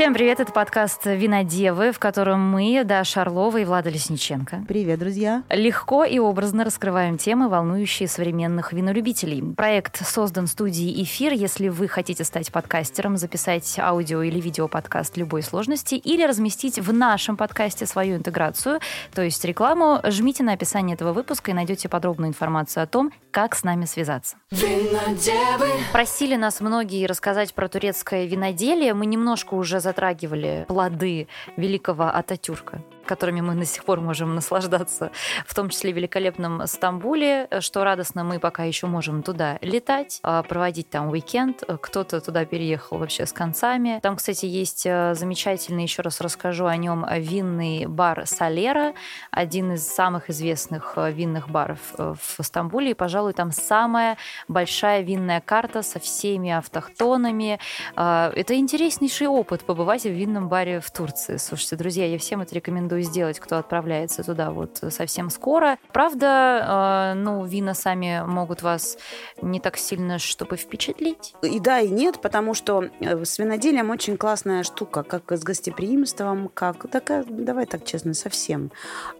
Всем привет, это подкаст «Винодевы», в котором мы, Даша Орлова и Влада Лесниченко. Привет, друзья. Легко и образно раскрываем темы, волнующие современных винолюбителей. Проект создан студией «Эфир». Если вы хотите стать подкастером, записать аудио или видео-подкаст любой сложности или разместить в нашем подкасте свою интеграцию, то есть рекламу, жмите на описание этого выпуска и найдете подробную информацию о том, как с нами связаться. Винодевы. Просили нас многие рассказать про турецкое виноделие. Мы немножко уже затрагивали плоды великого Ататюрка которыми мы до сих пор можем наслаждаться, в том числе в великолепном Стамбуле, что радостно мы пока еще можем туда летать, а, проводить там уикенд. Кто-то туда переехал вообще с концами. Там, кстати, есть э, замечательный, еще раз расскажу о нем, винный бар Салера, один из самых известных э, винных баров э, в Стамбуле, и, пожалуй, там самая большая винная карта со всеми автохтонами. А, это интереснейший опыт побывать в винном баре в Турции. Слушайте, друзья, я всем это рекомендую рекомендую сделать, кто отправляется туда вот совсем скоро. Правда, э, ну, вина сами могут вас не так сильно, чтобы впечатлить. И да, и нет, потому что э, с виноделием очень классная штука, как с гостеприимством, как... Так, давай так честно, совсем.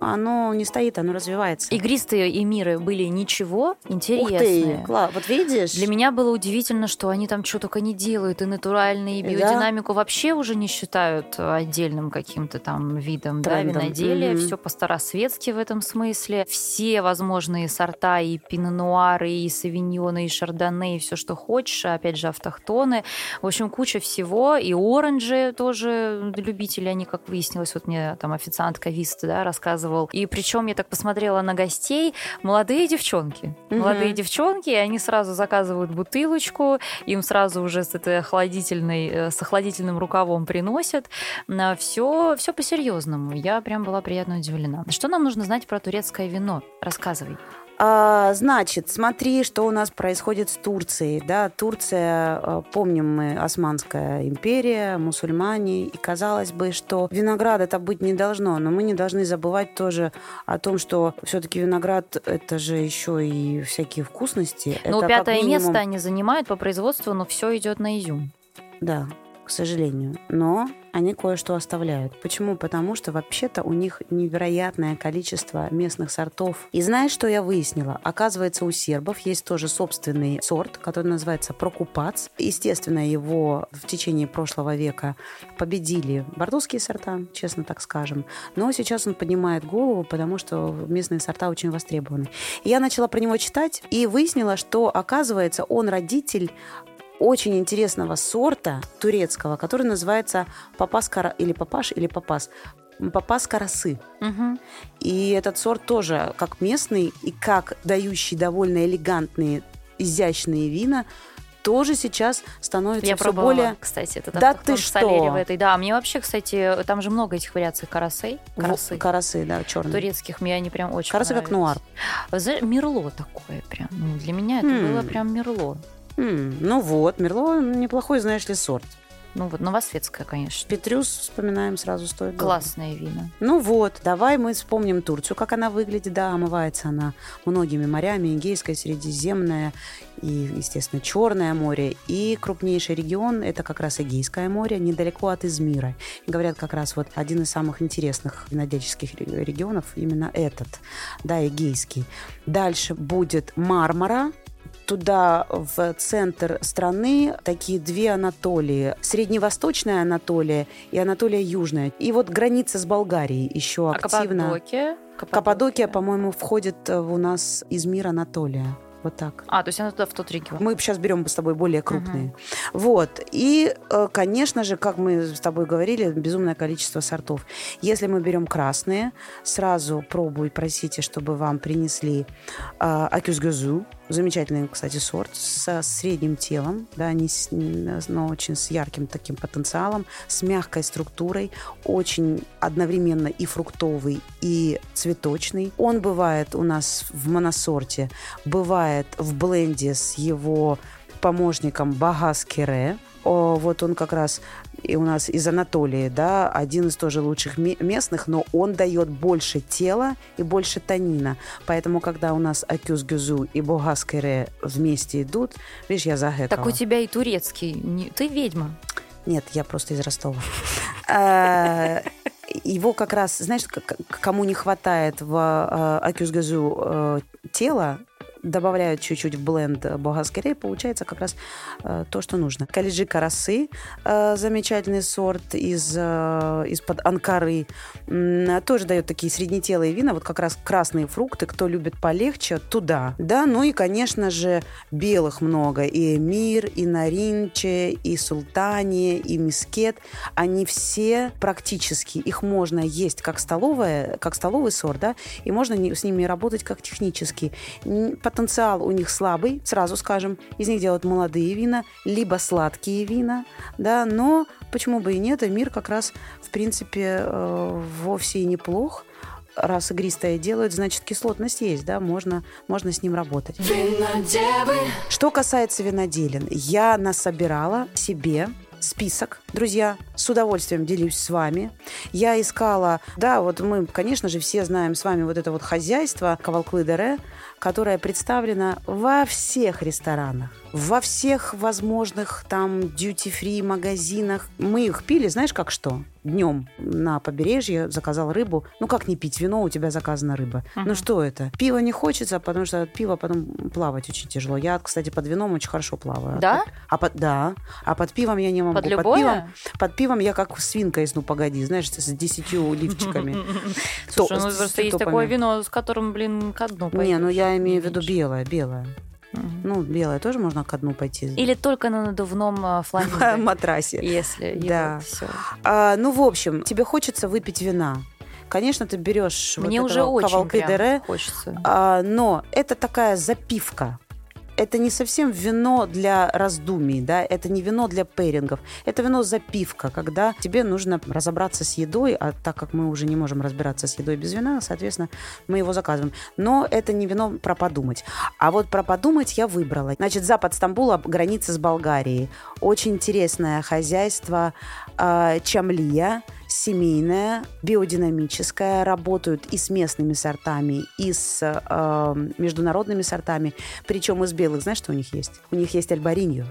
Оно не стоит, оно развивается. Игристые и миры были ничего, интересные. Ух ты, Кла, вот видишь? Для меня было удивительно, что они там что только не делают, и натуральные, и биодинамику да. вообще уже не считают отдельным каким-то там видом, да, виноделия, mm-hmm. все по-старосветски в этом смысле. Все возможные сорта и пино-нуары, и савиньоны, и шардоне, и все, что хочешь. Опять же, автохтоны. В общем, куча всего. И оранжи тоже любители, они, как выяснилось, вот мне там официантка Виста да, рассказывал. И причем я так посмотрела на гостей, молодые девчонки. Mm-hmm. Молодые девчонки, и они сразу заказывают бутылочку, им сразу уже с этой охладительной, э, с охладительным рукавом приносят. Все, все по-серьезному. Я прям была приятно удивлена. Что нам нужно знать про турецкое вино? Рассказывай. А, значит, смотри, что у нас происходит с Турцией. Да, Турция, а, помним мы, Османская империя, мусульмане, и казалось бы, что виноград это быть не должно, но мы не должны забывать тоже о том, что все-таки виноград это же еще и всякие вкусности. Ну, пятое минимум... место они занимают по производству, но все идет на изюм. Да, к сожалению. Но они кое-что оставляют. Почему? Потому что вообще-то у них невероятное количество местных сортов. И знаешь, что я выяснила? Оказывается, у сербов есть тоже собственный сорт, который называется прокупац. Естественно, его в течение прошлого века победили бордовские сорта, честно так скажем. Но сейчас он поднимает голову, потому что местные сорта очень востребованы. Я начала про него читать и выяснила, что, оказывается, он родитель очень интересного сорта турецкого, который называется папас или папаш или папас папас карасы. Угу. И этот сорт тоже как местный и как дающий довольно элегантные, изящные вина, тоже сейчас становится Я все пробовала, более... кстати, это да ты что? В этой. Да, мне вообще, кстати, там же много этих вариаций карасей. Карасы. В, карасы, да, черные. Турецких, мне они прям очень Карасы как нуар. Мерло такое прям. Ну, для меня это mm. было прям мерло. М, ну вот, Мерло неплохой, знаешь ли, сорт. Ну вот, новосветская, конечно. Петрюс, вспоминаем, сразу стоит. Классное вино. Ну вот, давай мы вспомним Турцию, как она выглядит. Да, омывается она многими морями. Эгейское, Средиземное и, естественно, Черное море. И крупнейший регион – это как раз Эгейское море, недалеко от Измира. И говорят, как раз вот один из самых интересных винодельческих регионов именно этот, да, Эгейский. Дальше будет Мармара, туда, в центр страны, такие две Анатолии. Средневосточная Анатолия и Анатолия Южная. И вот граница с Болгарией еще активно. А Каппадокия? Каппадокия, Каппадокия по-моему, входит у нас Измир, Анатолия. Вот так. А, то есть она туда в тот регион. Мы сейчас берем с тобой более крупные. Угу. Вот. И, э, конечно же, как мы с тобой говорили, безумное количество сортов. Если мы берем красные, сразу пробуй, просите, чтобы вам принесли э, акюсгазу. Замечательный, кстати, сорт со средним телом, да, не с, но очень с ярким таким потенциалом, с мягкой структурой, очень одновременно и фруктовый, и цветочный. Он бывает у нас в моносорте, бывает в бленде с его помощником Багаскере. Вот он как раз и у нас из Анатолии, да, один из тоже лучших местных, но он дает больше тела и больше танина. Поэтому, когда у нас Акюс Гюзу и Богаскере вместе идут, видишь, я загекала. Так у тебя и турецкий. Ты ведьма. Нет, я просто из Ростова. А, его как раз, знаешь, кому не хватает в Акюсгазу э, тела, добавляют чуть-чуть в бленд болгарский получается как раз э, то, что нужно. Калиджи карасы, э, замечательный сорт из, э, из-под Анкары, э, тоже дает такие среднетелые вина, вот как раз красные фрукты, кто любит полегче, туда. Да, ну и, конечно же, белых много. И Эмир, и Наринче, и Султани, и Мискет. Они все практически, их можно есть как столовое, как столовый сорт, да, и можно с ними работать как технически потенциал у них слабый, сразу скажем, из них делают молодые вина, либо сладкие вина, да, но почему бы и нет, и мир как раз, в принципе, э, вовсе и неплох, раз игристое делают, значит, кислотность есть, да, можно, можно с ним работать. Винодевы. Что касается виноделин, я насобирала себе список, друзья, с удовольствием делюсь с вами. Я искала, да, вот мы, конечно же, все знаем с вами вот это вот хозяйство Кавалклы-Дере, которое представлено во всех ресторанах во всех возможных там duty-free магазинах. Мы их пили, знаешь, как что? Днем на побережье заказал рыбу. Ну, как не пить вино, у тебя заказана рыба. Uh-huh. Ну, что это? Пиво не хочется, потому что от пива потом плавать очень тяжело. Я, кстати, под вином очень хорошо плаваю. Да? А под, да. А под пивом я не могу. Под любое? Под пивом, под пивом я как свинка из «Ну, погоди», знаешь, с десятью лифчиками. Слушай, ну, просто есть такое вино, с которым, блин, ко дну Не, ну, я имею в виду белое, белое. Угу. Ну, белое тоже можно к дну пойти. Или только на надувном а, фланге. матрасе. Если да. все. А, ну, в общем, тебе хочется выпить вина. Конечно, ты берешь Мне вот уже очень дере, хочется. А, но это такая запивка это не совсем вино для раздумий, да, это не вино для пейрингов, это вино запивка, когда тебе нужно разобраться с едой, а так как мы уже не можем разбираться с едой без вина, соответственно, мы его заказываем. Но это не вино про подумать. А вот про подумать я выбрала. Значит, запад Стамбула, граница с Болгарией. Очень интересное хозяйство э, Чамлия, семейная, биодинамическая, работают и с местными сортами, и с э, международными сортами, причем из белых, знаешь, что у них есть? У них есть альбариньо.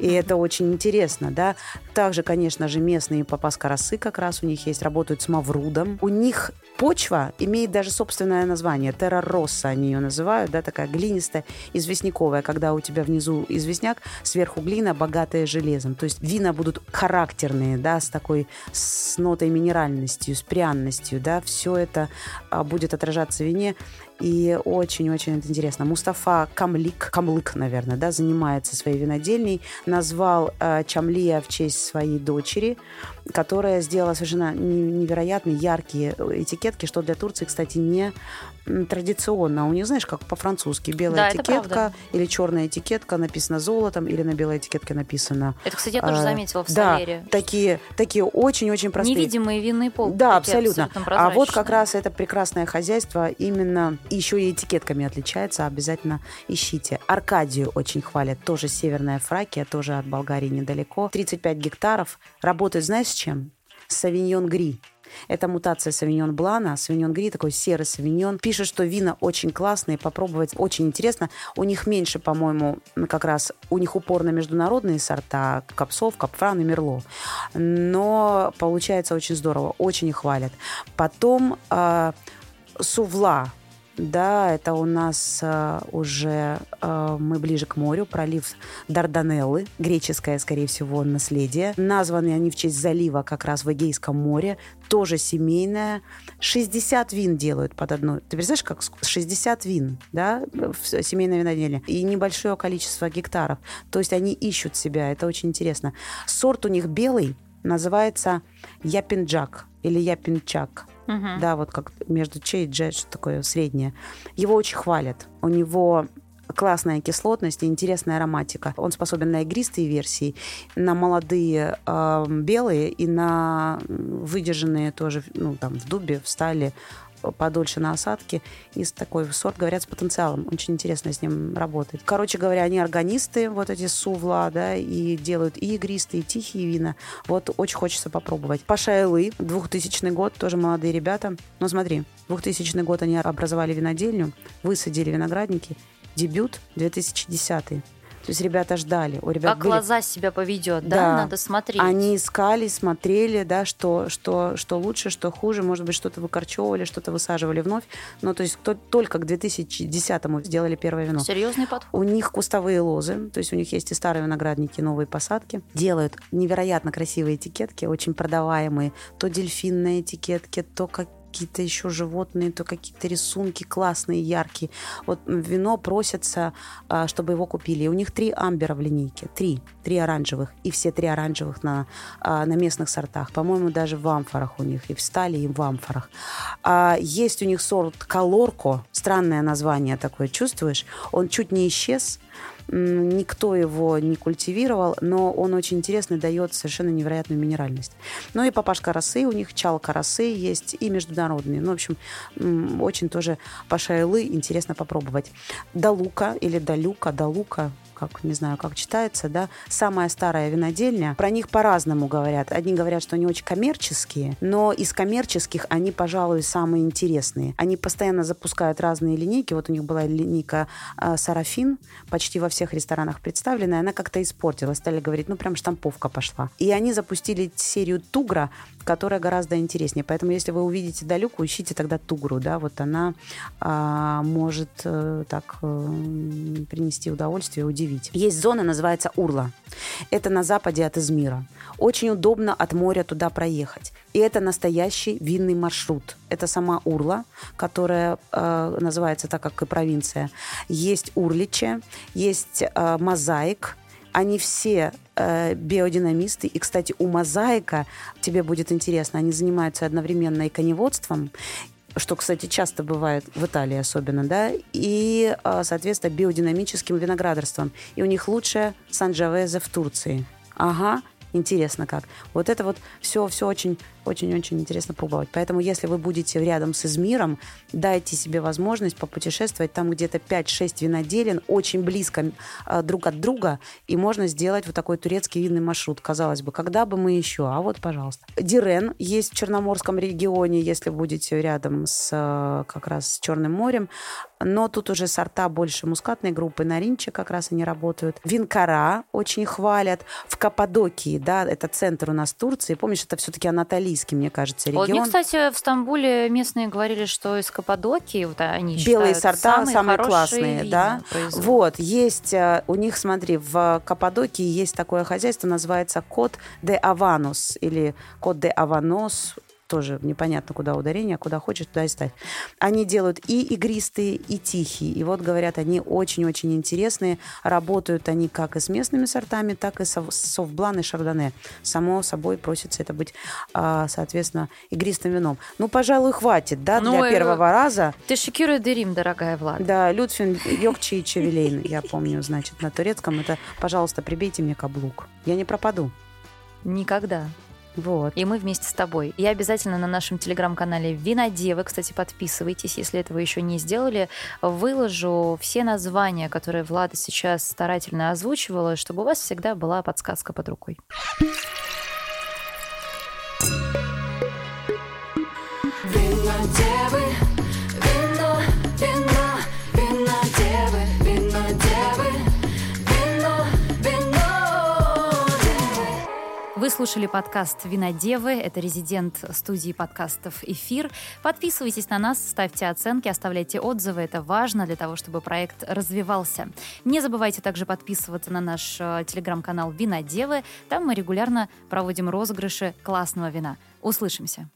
И это очень интересно, да. Также, конечно же, местные папаскарасы как раз у них есть, работают с маврудом. У них почва имеет даже собственное название. Терроросса они ее называют, да, такая глинистая, известняковая, когда у тебя внизу известняк, сверху глина, богатая железом. То есть вина будут характерные, да, с такой, с нотой минеральностью, с пряностью, да, все это а, будет отражаться в вине. И очень-очень это интересно. Мустафа Камлик, Камлык, наверное, да, занимается своей винодельней, назвал э, Чамлия в честь своей дочери, которая сделала совершенно невероятно яркие этикетки, что для Турции, кстати, не традиционно. У них, знаешь, как по-французски белая да, этикетка или черная этикетка написана золотом, или на белой этикетке написано... Это, кстати, я тоже э, заметила в да, Салере. такие, такие очень-очень простые. Невидимые винные полки. Да, абсолютно. А вот как раз это прекрасное хозяйство именно еще и этикетками отличается, обязательно ищите. Аркадию очень хвалят, тоже северная Фракия, тоже от Болгарии недалеко. 35 гектаров. Работает, знаешь, с чем? Савиньон Гри. Это мутация савиньон блана. Савиньон гри, такой серый савиньон. Пишет, что вина очень классные, попробовать очень интересно. У них меньше, по-моему, как раз у них упор на международные сорта капсов, капфран и мерло. Но получается очень здорово, очень хвалят. Потом э, сувла да, это у нас э, уже э, мы ближе к морю, пролив Дарданеллы, греческое, скорее всего, наследие. Названы они в честь залива как раз в Эгейском море, тоже семейное. 60 вин делают под одну. Ты представляешь, как 60 вин, да, семейное виноделие. И небольшое количество гектаров. То есть они ищут себя, это очень интересно. Сорт у них белый, называется Япинджак или Япинчак. Угу. Да, вот как между Че и Дже, что такое среднее. Его очень хвалят. У него классная кислотность и интересная ароматика. Он способен на игристые версии, на молодые э, белые и на выдержанные тоже, ну, там, в дубе, в стали подольше на осадке. И такой сорт, говорят, с потенциалом. Очень интересно с ним работать. Короче говоря, они органисты, вот эти сувла, да, и делают и игристые, и тихие вина. Вот очень хочется попробовать. Пашайлы, 2000 год, тоже молодые ребята. Ну смотри, 2000 год они образовали винодельню, высадили виноградники. Дебют 2010 то есть ребята ждали. У ребят как были... глаза себя поведет, да? Да. Надо смотреть. Они искали, смотрели, да, что, что, что лучше, что хуже. Может быть, что-то выкорчевывали, что-то высаживали вновь. Но то есть кто, только к 2010-му сделали первое вино. Серьезный подход. У них кустовые лозы, то есть у них есть и старые виноградники, и новые посадки. Делают невероятно красивые этикетки, очень продаваемые. То дельфинные этикетки, то как какие-то еще животные, то какие-то рисунки классные, яркие. Вот вино просятся, а, чтобы его купили. И у них три амбера в линейке. Три. Три оранжевых. И все три оранжевых на, а, на местных сортах. По-моему, даже в амфорах у них. И в стали, и в амфорах. А, есть у них сорт Колорко. Странное название такое, чувствуешь? Он чуть не исчез никто его не культивировал, но он очень интересный, дает совершенно невероятную минеральность. Ну и папашка росы, у них чалка росы есть и международные. Ну, в общем, очень тоже пашайлы интересно попробовать. Далука или Далюка, Далука, как не знаю, как читается, да, самая старая винодельня. Про них по-разному говорят. Одни говорят, что они очень коммерческие, но из коммерческих они, пожалуй, самые интересные. Они постоянно запускают разные линейки. Вот у них была линейка э, Сарафин, почти во всех ресторанах представленная. Она как-то испортилась. Стали говорить, ну прям штамповка пошла. И они запустили серию Тугра, которая гораздо интереснее. Поэтому, если вы увидите Далюку, ищите тогда Тугру, да, вот она а, может э, так э, принести удовольствие, удивить. Есть зона, называется Урла. Это на западе от Измира. Очень удобно от моря туда проехать. И это настоящий винный маршрут. Это сама Урла, которая э, называется так, как и провинция. Есть Урличе, есть э, Мозаик, они все э, биодинамисты. И, кстати, у Мозаика, тебе будет интересно, они занимаются одновременно и коневодством, что, кстати, часто бывает в Италии особенно, да, и, э, соответственно, биодинамическим виноградарством. И у них лучшее Санджавезе в Турции. Ага, интересно как. Вот это вот все, все очень очень-очень интересно пробовать. Поэтому, если вы будете рядом с Измиром, дайте себе возможность попутешествовать там где-то 5-6 виноделин, очень близко э, друг от друга, и можно сделать вот такой турецкий винный маршрут. Казалось бы, когда бы мы еще? А вот, пожалуйста. Дирен есть в Черноморском регионе, если будете рядом с э, как раз с Черным морем. Но тут уже сорта больше мускатной группы, на Ринче как раз они работают. Винкара очень хвалят. В Каппадокии, да, это центр у нас Турции. Помнишь, это все-таки Анатолий английский, мне кажется, регион. Вот мне, кстати, в Стамбуле местные говорили, что из Каппадокии вот они белые сорта самые, самые классные, да. Производят. Вот есть э, у них, смотри, в Каппадокии есть такое хозяйство, называется Кот де Аванус или Кот де Аванос тоже непонятно, куда ударение, а куда хочешь, туда и ставь. Они делают и игристые, и тихие. И вот, говорят, они очень-очень интересные. Работают они как и с местными сортами, так и с софблан и шардоне. Само собой просится это быть, а, соответственно, игристым вином. Ну, пожалуй, хватит, да, ну, для э, первого раза. Ты шокируй дырим, дорогая Влад. Да, Людфин Йокчи и Чевелейн, я помню, значит, на турецком. Это, пожалуйста, прибейте мне каблук. Я не пропаду. Никогда. Вот. И мы вместе с тобой. И обязательно на нашем телеграм-канале Винодевы, кстати, подписывайтесь, если этого еще не сделали, выложу все названия, которые Влада сейчас старательно озвучивала, чтобы у вас всегда была подсказка под рукой. Вы слушали подкаст «Винодевы». Это резидент студии подкастов «Эфир». Подписывайтесь на нас, ставьте оценки, оставляйте отзывы. Это важно для того, чтобы проект развивался. Не забывайте также подписываться на наш э, телеграм-канал «Винодевы». Там мы регулярно проводим розыгрыши классного вина. Услышимся!